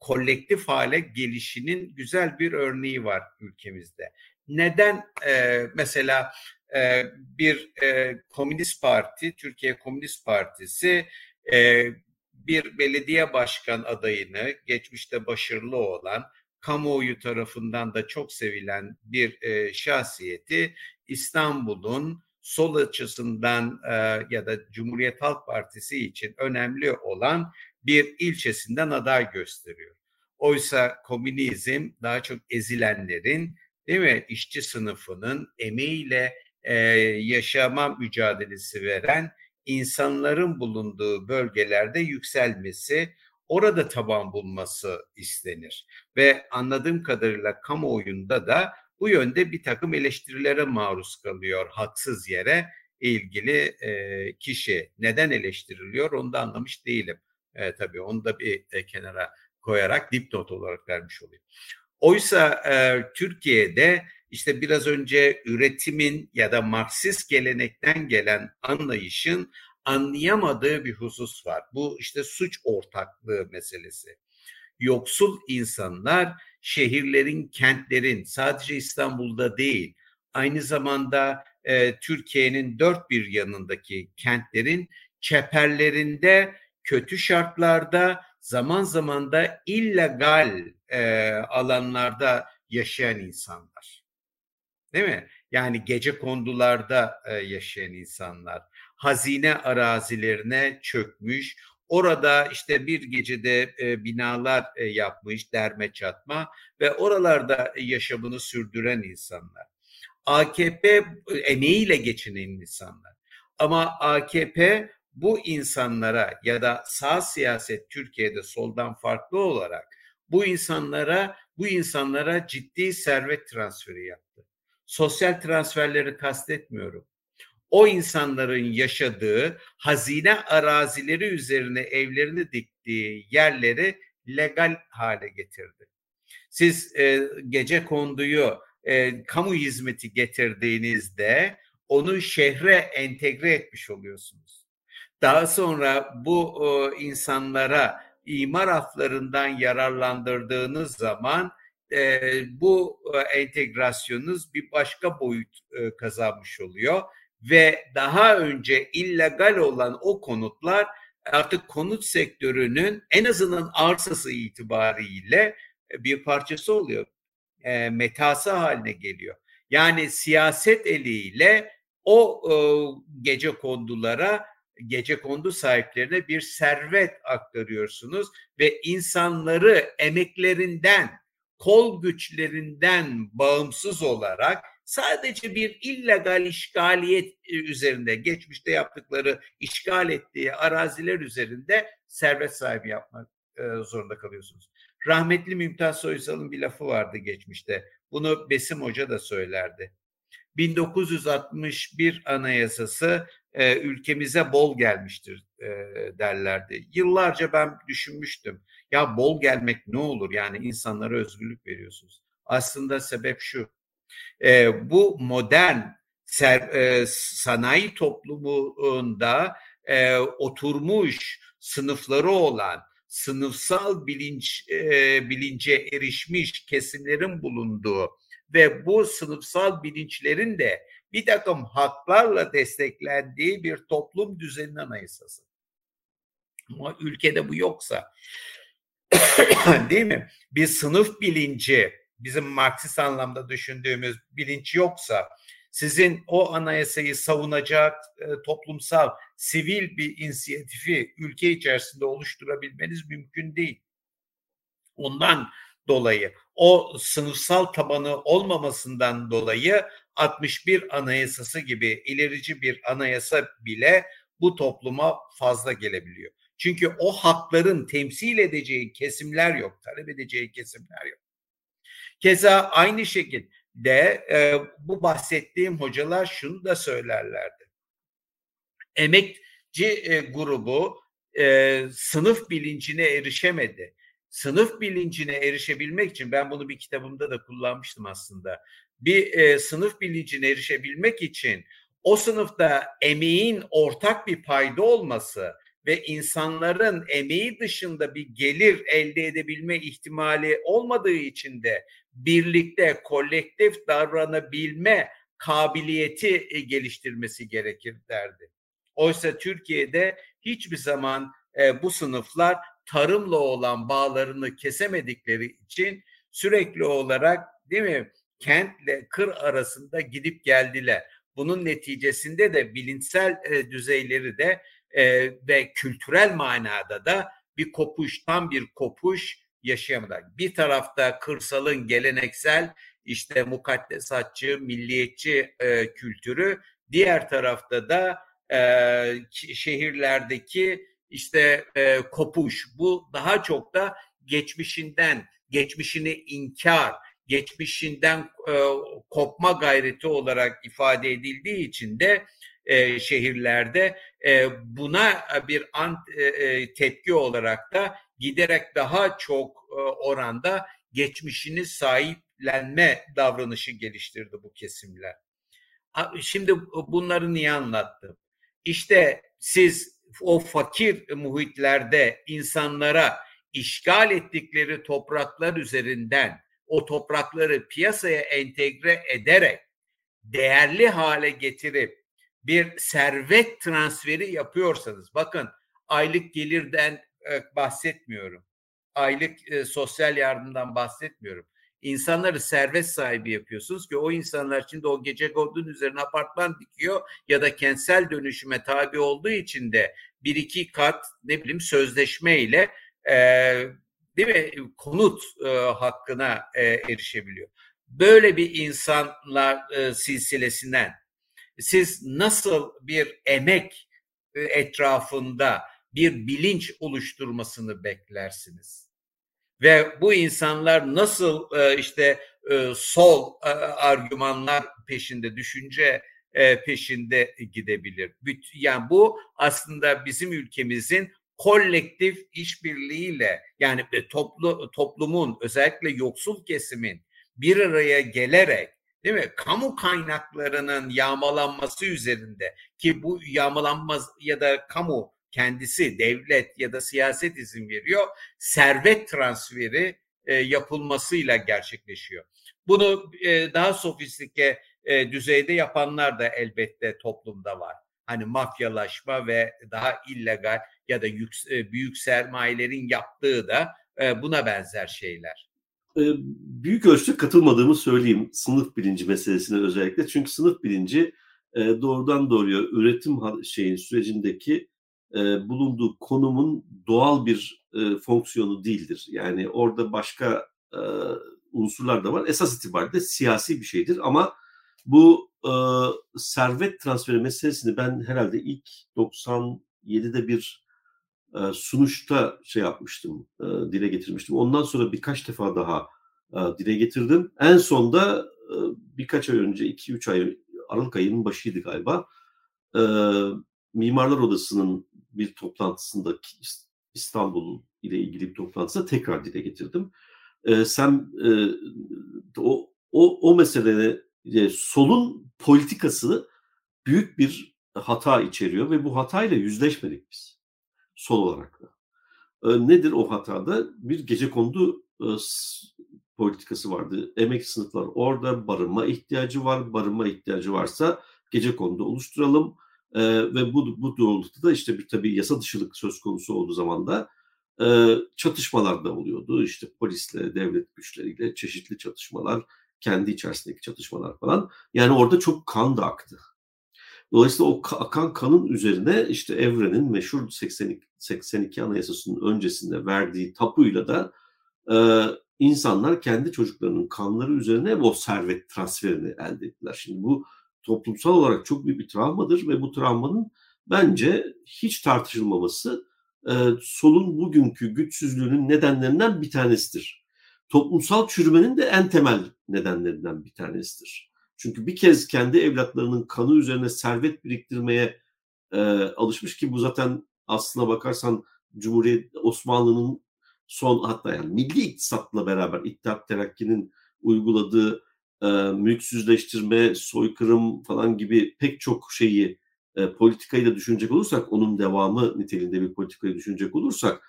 B: kolektif hale gelişinin güzel bir örneği var ülkemizde. Neden e, mesela e, bir e, komünist parti, Türkiye Komünist Partisi e, bir belediye başkan adayını geçmişte başarılı olan kamuoyu tarafından da çok sevilen bir e, şahsiyeti İstanbul'un sol açısından e, ya da Cumhuriyet Halk Partisi için önemli olan bir ilçesinden aday gösteriyor. Oysa komünizm daha çok ezilenlerin değil mi işçi sınıfının emeğiyle e, yaşama mücadelesi veren insanların bulunduğu bölgelerde yükselmesi, orada taban bulması istenir. Ve anladığım kadarıyla kamuoyunda da bu yönde bir takım eleştirilere maruz kalıyor haksız yere ilgili e, kişi. Neden eleştiriliyor onu da anlamış değilim. E, tabii onu da bir e, kenara koyarak dipnot olarak vermiş olayım. Oysa e, Türkiye'de işte biraz önce üretimin ya da Marksist gelenekten gelen anlayışın anlayamadığı bir husus var. Bu işte suç ortaklığı meselesi. Yoksul insanlar şehirlerin, kentlerin sadece İstanbul'da değil aynı zamanda e, Türkiye'nin dört bir yanındaki kentlerin çeperlerinde kötü şartlarda zaman zaman da illegal e, alanlarda yaşayan insanlar. Değil mi? Yani gece kondularda e, yaşayan insanlar. Hazine arazilerine çökmüş. Orada işte bir gecede e, binalar e, yapmış derme çatma ve oralarda yaşamını sürdüren insanlar. AKP emeğiyle geçinen insanlar. Ama AKP bu insanlara ya da sağ siyaset Türkiye'de soldan farklı olarak bu insanlara bu insanlara ciddi servet transferi yaptı. Sosyal transferleri kastetmiyorum. O insanların yaşadığı hazine arazileri üzerine evlerini diktiği yerleri legal hale getirdi. Siz e, gece konduyu e, kamu hizmeti getirdiğinizde onu şehre entegre etmiş oluyorsunuz. Daha sonra bu e, insanlara imar aflarından yararlandırdığınız zaman e, bu e, entegrasyonunuz bir başka boyut e, kazanmış oluyor ve daha önce illegal olan o konutlar artık konut sektörünün en azından arsası itibariyle e, bir parçası oluyor. E, metası haline geliyor. Yani siyaset eliyle o e, gece kondulara gece kondu sahiplerine bir servet aktarıyorsunuz ve insanları emeklerinden, kol güçlerinden bağımsız olarak sadece bir illegal işgaliyet e, üzerinde geçmişte yaptıkları işgal ettiği araziler üzerinde servet sahibi yapmak e, zorunda kalıyorsunuz. Rahmetli Mümtaz Soysal'ın bir lafı vardı geçmişte. Bunu Besim Hoca da söylerdi. 1961 Anayasası e, ülkemize bol gelmiştir e, derlerdi. Yıllarca ben düşünmüştüm. Ya bol gelmek ne olur? Yani insanlara özgürlük veriyorsunuz. Aslında sebep şu. E, bu modern ser, e, sanayi toplumunda e, oturmuş sınıfları olan sınıfsal bilinç e, bilince erişmiş kesimlerin bulunduğu ve bu sınıfsal bilinçlerin de bir takım haklarla desteklendiği bir toplum düzeni anayasası. Ama ülkede bu yoksa değil mi? Bir sınıf bilinci bizim Marksist anlamda düşündüğümüz bilinç yoksa sizin o anayasayı savunacak e, toplumsal sivil bir inisiyatifi ülke içerisinde oluşturabilmeniz mümkün değil. Ondan dolayı o sınıfsal tabanı olmamasından dolayı 61 anayasası gibi ilerici bir anayasa bile bu topluma fazla gelebiliyor. Çünkü o hakların temsil edeceği kesimler yok, talep edeceği kesimler yok. Keza aynı şekilde e, bu bahsettiğim hocalar şunu da söylerlerdi. Emekçi e, grubu e, sınıf bilincine erişemedi sınıf bilincine erişebilmek için ben bunu bir kitabımda da kullanmıştım aslında. Bir e, sınıf bilincine erişebilmek için o sınıfta emeğin ortak bir payda olması ve insanların emeği dışında bir gelir elde edebilme ihtimali olmadığı için de birlikte kolektif davranabilme kabiliyeti e, geliştirmesi gerekir derdi. Oysa Türkiye'de hiçbir zaman e, bu sınıflar tarımla olan bağlarını kesemedikleri için sürekli olarak değil mi kentle kır arasında gidip geldiler. bunun neticesinde de bilinçsel e, düzeyleri de e, ve kültürel manada da bir kopuş, tam bir kopuş yaşayamadılar. Bir tarafta kırsalın geleneksel işte mukaddesatçı, milliyetçi e, kültürü, diğer tarafta da e, şehirlerdeki işte e, kopuş. Bu daha çok da geçmişinden, geçmişini inkar, geçmişinden e, kopma gayreti olarak ifade edildiği için de e, şehirlerde e, buna bir ant, e, e, tepki olarak da giderek daha çok e, oranda geçmişini sahiplenme davranışı geliştirdi bu kesimler. Şimdi bunları niye anlattım? İşte siz o fakir muhitlerde insanlara işgal ettikleri topraklar üzerinden o toprakları piyasaya entegre ederek değerli hale getirip bir servet transferi yapıyorsanız bakın aylık gelirden e, bahsetmiyorum. Aylık e, sosyal yardımdan bahsetmiyorum. İnsanları servet sahibi yapıyorsunuz ki o insanlar şimdi o gece kodun üzerine apartman dikiyor ya da kentsel dönüşüme tabi olduğu için de bir iki kat ne bileyim sözleşme ile e, değil mi konut e, hakkına e, erişebiliyor. Böyle bir insanlar e, silsilesinden siz nasıl bir emek e, etrafında bir bilinç oluşturmasını beklersiniz? Ve bu insanlar nasıl e, işte e, sol argümanlar peşinde, düşünce peşinde gidebilir? Yani bu aslında bizim ülkemizin kolektif işbirliğiyle yani toplu, toplumun özellikle yoksul kesimin bir araya gelerek değil mi? Kamu kaynaklarının yağmalanması üzerinde ki bu yağmalanma ya da kamu kendisi devlet ya da siyaset izin veriyor. Servet transferi e, yapılmasıyla gerçekleşiyor. Bunu e, daha sofistike e, düzeyde yapanlar da elbette toplumda var. Hani mafyalaşma ve daha illegal ya da yük, büyük sermayelerin yaptığı da buna benzer şeyler.
A: Büyük ölçüde katılmadığımı söyleyeyim sınıf bilinci meselesine özellikle. Çünkü sınıf bilinci doğrudan doğruya üretim şeyin sürecindeki e, bulunduğu konumun doğal bir e, fonksiyonu değildir. Yani orada başka unsurlar da var. Esas itibariyle siyasi bir şeydir ama bu servet transferi meselesini ben herhalde ilk 97'de bir e, sunuşta şey yapmıştım, e, dile getirmiştim. Ondan sonra birkaç defa daha e, dile getirdim. En sonda birkaç ay önce, 2-3 ay, Aralık ayının başıydı galiba. Mimarlar Odası'nın bir toplantısında İstanbul ile ilgili bir toplantısında tekrar dile getirdim. Sen o o, o meselede solun politikası büyük bir hata içeriyor ve bu hatayla yüzleşmedik biz sol olarak da. E, nedir o hatada? Bir gece kondu e, politikası vardı. Emek sınıflar orada barınma ihtiyacı var. Barınma ihtiyacı varsa gece kondu oluşturalım. E, ve bu, bu doğrultuda da işte bir tabii yasa dışılık söz konusu olduğu zaman da e, çatışmalar da oluyordu. İşte polisle, devlet güçleriyle çeşitli çatışmalar, kendi içerisindeki çatışmalar falan. Yani orada çok kan da aktı. Dolayısıyla o akan kanın üzerine işte Evren'in meşhur 82, 82 Anayasası'nın öncesinde verdiği tapuyla da e, insanlar kendi çocuklarının kanları üzerine o servet transferini elde ettiler. Şimdi bu toplumsal olarak çok büyük bir travmadır ve bu travmanın bence hiç tartışılmaması e, solun bugünkü güçsüzlüğünün nedenlerinden bir tanesidir. Toplumsal çürümenin de en temel nedenlerinden bir tanesidir. Çünkü bir kez kendi evlatlarının kanı üzerine servet biriktirmeye e, alışmış ki bu zaten aslına bakarsan Cumhuriyet Osmanlı'nın son hatta yani milli iktisatla beraber İttihat Terakki'nin uyguladığı e, mülksüzleştirme, soykırım falan gibi pek çok şeyi e, politikayı da düşünecek olursak onun devamı niteliğinde bir politikayı düşünecek olursak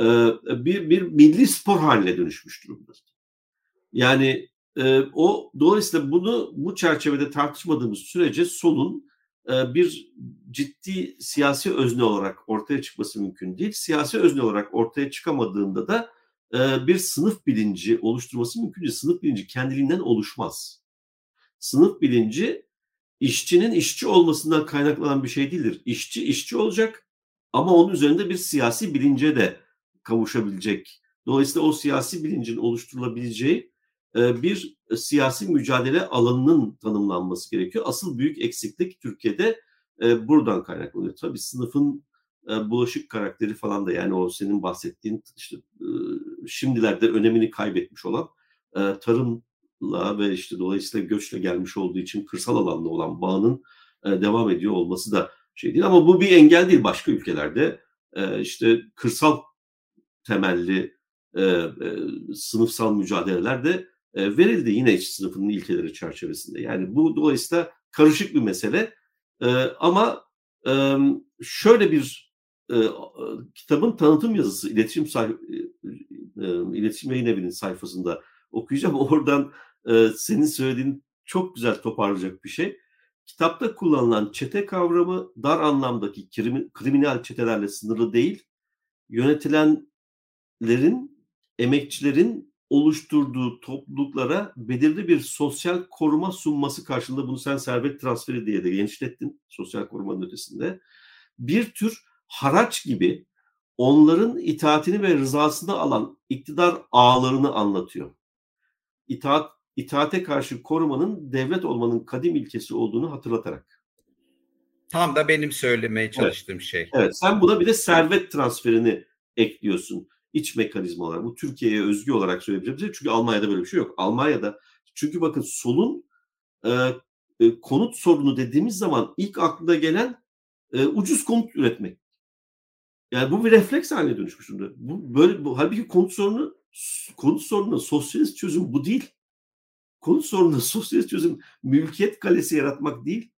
A: e, bir, bir milli spor haline dönüşmüş durumda. Yani e, o dolayısıyla bunu bu çerçevede tartışmadığımız sürece solun e, bir ciddi siyasi özne olarak ortaya çıkması mümkün değil. Siyasi özne olarak ortaya çıkamadığında da bir sınıf bilinci oluşturması mümkün değil. Sınıf bilinci kendiliğinden oluşmaz. Sınıf bilinci işçinin işçi olmasından kaynaklanan bir şey değildir. İşçi işçi olacak ama onun üzerinde bir siyasi bilince de kavuşabilecek. Dolayısıyla o siyasi bilincin oluşturulabileceği bir siyasi mücadele alanının tanımlanması gerekiyor. Asıl büyük eksiklik Türkiye'de buradan kaynaklanıyor. Tabii sınıfın bulaşık karakteri falan da yani o senin bahsettiğin işte şimdilerde önemini kaybetmiş olan tarımla ve işte dolayısıyla göçle gelmiş olduğu için kırsal alanla olan bağının devam ediyor olması da şey değil. Ama bu bir engel değil başka ülkelerde işte kırsal temelli sınıfsal mücadeleler de verildi yine iç sınıfının ilkeleri çerçevesinde. Yani bu dolayısıyla karışık bir mesele ama şöyle bir kitabın tanıtım yazısı iletişim say iletişim yayın evinin sayfasında okuyacağım. Oradan senin söylediğin çok güzel toparlayacak bir şey. Kitapta kullanılan çete kavramı dar anlamdaki kriminal çetelerle sınırlı değil, yönetilenlerin, emekçilerin oluşturduğu topluluklara belirli bir sosyal koruma sunması karşılığında bunu sen servet transferi diye de genişlettin sosyal korumanın ötesinde. Bir tür haraç gibi onların itaatini ve rızasını alan iktidar ağlarını anlatıyor. İtaat, itaate karşı korumanın devlet olmanın kadim ilkesi olduğunu hatırlatarak.
B: Tam da benim söylemeye çalıştığım
A: evet.
B: şey.
A: Evet, sen buna bir de servet transferini ekliyorsun iç mekanizma olarak. Bu Türkiye'ye özgü olarak söyleyebileceğim şey. Çünkü Almanya'da böyle bir şey yok. Almanya'da çünkü bakın solun e, e, konut sorunu dediğimiz zaman ilk aklına gelen e, ucuz konut üretmek. Yani bu bir refleks haline dönüşmüş durumda. Bu böyle bu halbuki konut sorunu konut sorunu sosyalist çözüm bu değil. Konut sorunu sosyalist çözüm mülkiyet kalesi yaratmak değil.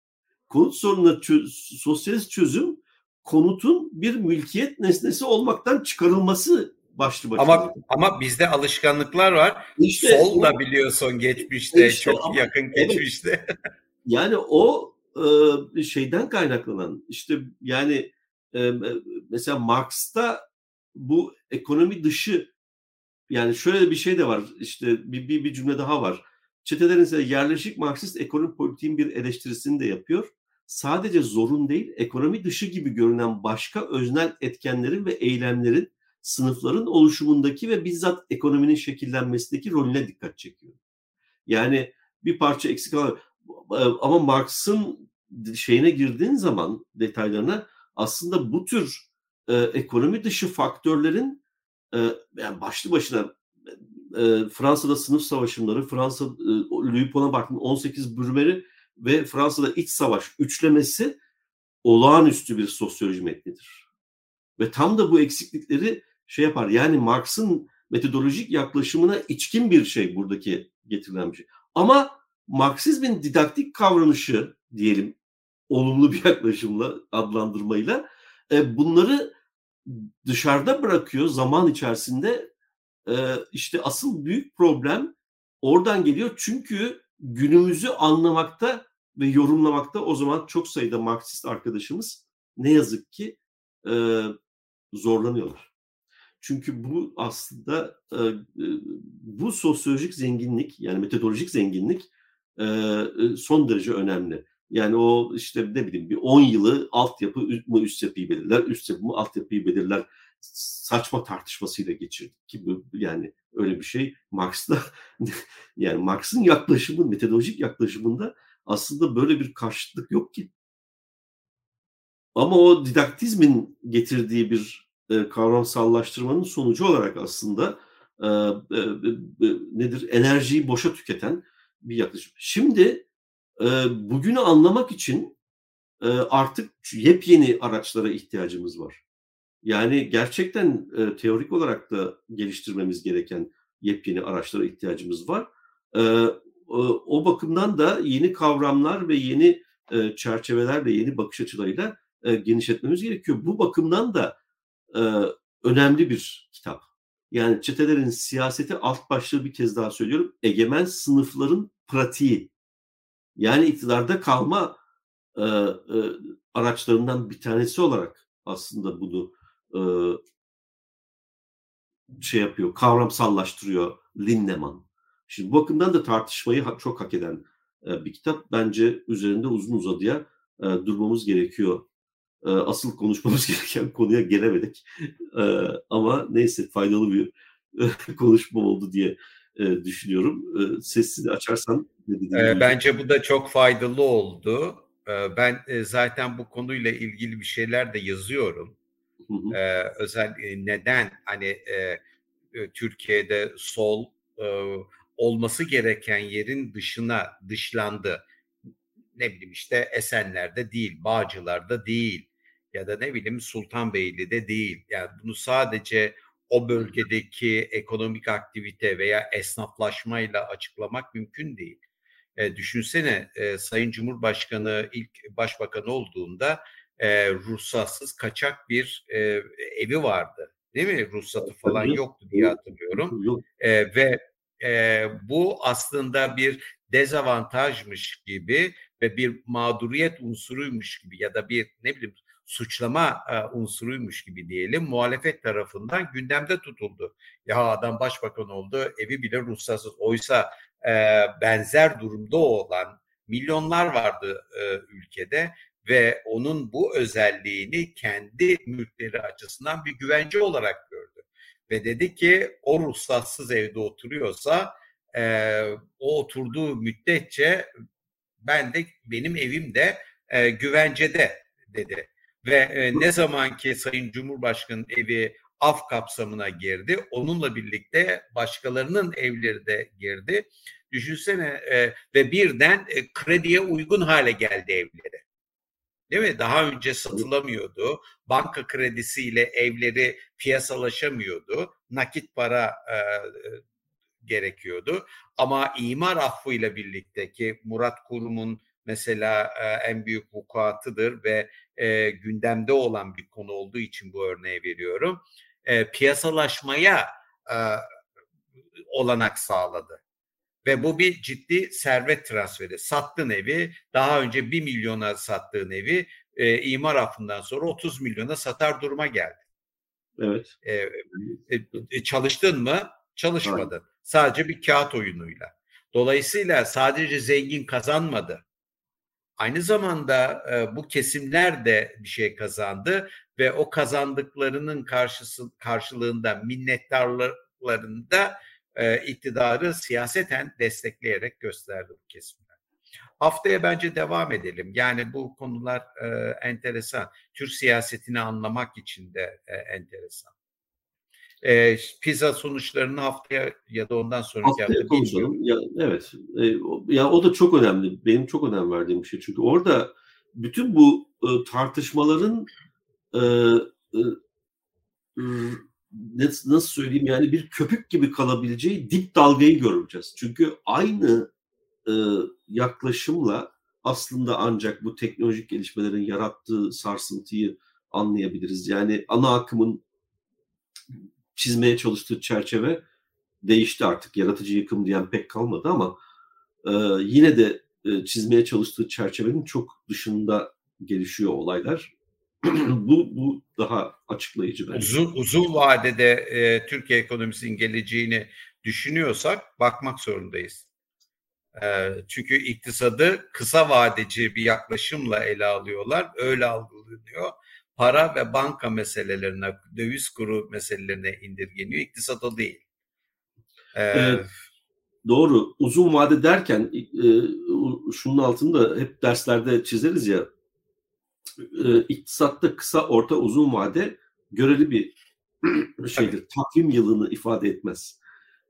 A: Konut sorunu çöz, sosyalist çözüm konutun bir mülkiyet nesnesi olmaktan çıkarılması başlı başına.
B: Ama ama bizde alışkanlıklar var. İşte Sol da biliyorsun geçmişte işte, çok ama, yakın geçmişte. Evet.
A: yani o e, şeyden kaynaklanan işte yani mesela Marx'ta bu ekonomi dışı yani şöyle bir şey de var işte bir, bir, bir cümle daha var. Çetelerin ise yerleşik Marksist ekonomi politiğin bir eleştirisini de yapıyor. Sadece zorun değil, ekonomi dışı gibi görünen başka öznel etkenlerin ve eylemlerin sınıfların oluşumundaki ve bizzat ekonominin şekillenmesindeki rolüne dikkat çekiyor. Yani bir parça eksik ama Marx'ın şeyine girdiğin zaman detaylarına aslında bu tür e, ekonomi dışı faktörlerin e, yani başlı başına e, Fransa'da sınıf savaşları, Fransa e, Louis Bonaparte'ın 18 bürümeri ve Fransa'da iç savaş üçlemesi olağanüstü bir sosyoloji metnidir. Ve tam da bu eksiklikleri şey yapar. Yani Marx'ın metodolojik yaklaşımına içkin bir şey buradaki getirilen bir şey. Ama Marksizmin didaktik kavranışı diyelim olumlu bir yaklaşımla adlandırmayla e, bunları dışarıda bırakıyor zaman içerisinde e, işte asıl büyük problem oradan geliyor çünkü günümüzü anlamakta ve yorumlamakta o zaman çok sayıda Marksist arkadaşımız ne yazık ki e, zorlanıyorlar. Çünkü bu aslında e, bu sosyolojik zenginlik yani metodolojik zenginlik e, son derece önemli. Yani o işte ne bileyim bir 10 yılı altyapı mı üst yapıyı belirler, üst yapı mı altyapıyı belirler saçma tartışmasıyla geçirdik ki bu yani öyle bir şey Marx'ta yani Marx'ın yaklaşımı metodolojik yaklaşımında aslında böyle bir karşıtlık yok ki. Ama o didaktizmin getirdiği bir e, kavramsallaştırmanın sonucu olarak aslında e, e, e, nedir enerjiyi boşa tüketen bir yaklaşım. Şimdi e, bugünü anlamak için e, artık yepyeni araçlara ihtiyacımız var. Yani gerçekten e, teorik olarak da geliştirmemiz gereken yepyeni araçlara ihtiyacımız var. E, o, bakımdan da yeni kavramlar ve yeni e, çerçevelerle, yeni bakış açılarıyla e, genişletmemiz gerekiyor. Bu bakımdan da e, önemli bir kitap. Yani çetelerin siyaseti alt başlığı bir kez daha söylüyorum. Egemen sınıfların pratiği. Yani iktidarda kalma e, e, araçlarından bir tanesi olarak aslında bunu e, şey yapıyor, kavramsallaştırıyor Lindemann. Şimdi bu bakımdan da tartışmayı çok hak eden e, bir kitap. Bence üzerinde uzun uzadıya e, durmamız gerekiyor. E, asıl konuşmamız gereken konuya gelemedik. E, ama neyse faydalı bir konuşma oldu diye e, düşünüyorum. E, sesini açarsan.
B: E, bence bu da çok faydalı oldu. E, ben e, zaten bu konuyla ilgili bir şeyler de yazıyorum. Hı hı. E, özel e, neden hani e, e, Türkiye'de sol e, olması gereken yerin dışına dışlandı. Ne bileyim işte Esenler'de değil, Bağcılar'da değil ya da ne bileyim Sultanbeyli'de değil. Yani bunu sadece o bölgedeki ekonomik aktivite veya esnaflaşmayla açıklamak mümkün değil. E, düşünsene e, Sayın Cumhurbaşkanı ilk başbakan olduğunda e, ruhsatsız kaçak bir e, evi vardı. Değil mi? Ruhsatı falan yoktu diye hatırlıyorum. E, ve e, bu aslında bir dezavantajmış gibi ve bir mağduriyet unsuruymuş gibi ya da bir ne bileyim suçlama e, unsuruymuş gibi diyelim muhalefet tarafından gündemde tutuldu. Ya adam başbakan oldu evi bile ruhsatsız. Oysa e, benzer durumda olan milyonlar vardı e, ülkede ve onun bu özelliğini kendi mülkleri açısından bir güvence olarak gördü. Ve dedi ki o ruhsatsız evde oturuyorsa e, o oturduğu müddetçe ben de benim evim de e, güvencede dedi. Ve e, ne zaman ki Sayın Cumhurbaşkanı evi af kapsamına girdi, onunla birlikte başkalarının evleri de girdi. Düşünsene e, ve birden e, krediye uygun hale geldi evleri. Değil mi? Daha önce satılamıyordu. Banka kredisiyle evleri piyasalaşamıyordu. Nakit para e, gerekiyordu. Ama imar affıyla birlikte ki Murat Kurum'un mesela e, en büyük vukuatıdır ve e, gündemde olan bir konu olduğu için bu örneği veriyorum. E, piyasalaşmaya e, olanak sağladı. Ve bu bir ciddi servet transferi. Sattığın evi, daha önce 1 milyona sattığın evi e, imar affından sonra 30 milyona satar duruma geldi.
A: Evet.
B: E, e, çalıştın mı? Çalışmadın. Aynen. Sadece bir kağıt oyunuyla. Dolayısıyla sadece zengin kazanmadı. Aynı zamanda e, bu kesimler de bir şey kazandı ve o kazandıklarının karşısı, karşılığında minnettarlarında e, iktidarı siyaseten destekleyerek gösterdi bu kesimler. Haftaya bence devam edelim. Yani bu konular e, enteresan. Türk siyasetini anlamak için de e, enteresan. E, PISA sonuçlarını haftaya ya da ondan sonraki
A: haftaya hafta konuşalım. Ya, evet. E, ya o da çok önemli. Benim çok önem verdiğim bir şey. Çünkü orada bütün bu e, tartışmaların e, e, nasıl söyleyeyim yani bir köpük gibi kalabileceği dip dalgayı göreceğiz. Çünkü aynı e, yaklaşımla aslında ancak bu teknolojik gelişmelerin yarattığı sarsıntıyı anlayabiliriz. Yani ana akımın çizmeye çalıştığı çerçeve değişti artık. Yaratıcı yıkım diyen pek kalmadı ama e, yine de e, çizmeye çalıştığı çerçevenin çok dışında gelişiyor olaylar. bu, bu daha açıklayıcı
B: bence. Uzun, uzun vadede e, Türkiye ekonomisinin geleceğini düşünüyorsak bakmak zorundayız. E, çünkü iktisadı kısa vadeci bir yaklaşımla ele alıyorlar. Öyle algılanıyor. Para ve banka meselelerine, döviz kuru meselelerine indirgeniyor. İktisat o değil.
A: E, evet. Doğru. Uzun vade derken e, şunun altında hep derslerde çizeriz ya e, iktisatta kısa, orta, uzun vade göreli bir şeydir. Takvim yılını ifade etmez.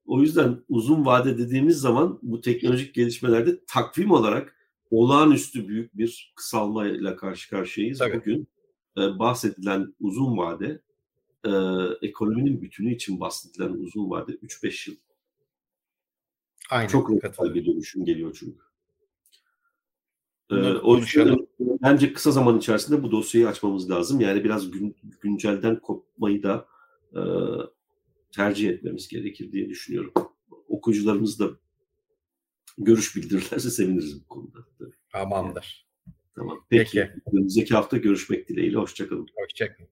A: O yüzden uzun vade dediğimiz zaman bu teknolojik gelişmelerde takvim olarak olağanüstü büyük bir kısalmayla karşı karşıyayız. Tabii. Bugün e, bahsedilen uzun vade e, ekonominin bütünü için bahsedilen uzun vade 3-5 yıl. Aynen. Çok radikal bir dönüşüm geliyor çünkü. Ee, o yüzden bence kısa zaman içerisinde bu dosyayı açmamız lazım. Yani biraz gün, güncelden kopmayı da e, tercih etmemiz gerekir diye düşünüyorum. Okuyucularımız da görüş bildirirlerse seviniriz bu konuda.
B: Tamamdır.
A: Tamam. Peki. Peki. Önümüzdeki hafta görüşmek dileğiyle. Hoşçakalın.
B: Hoşçakalın.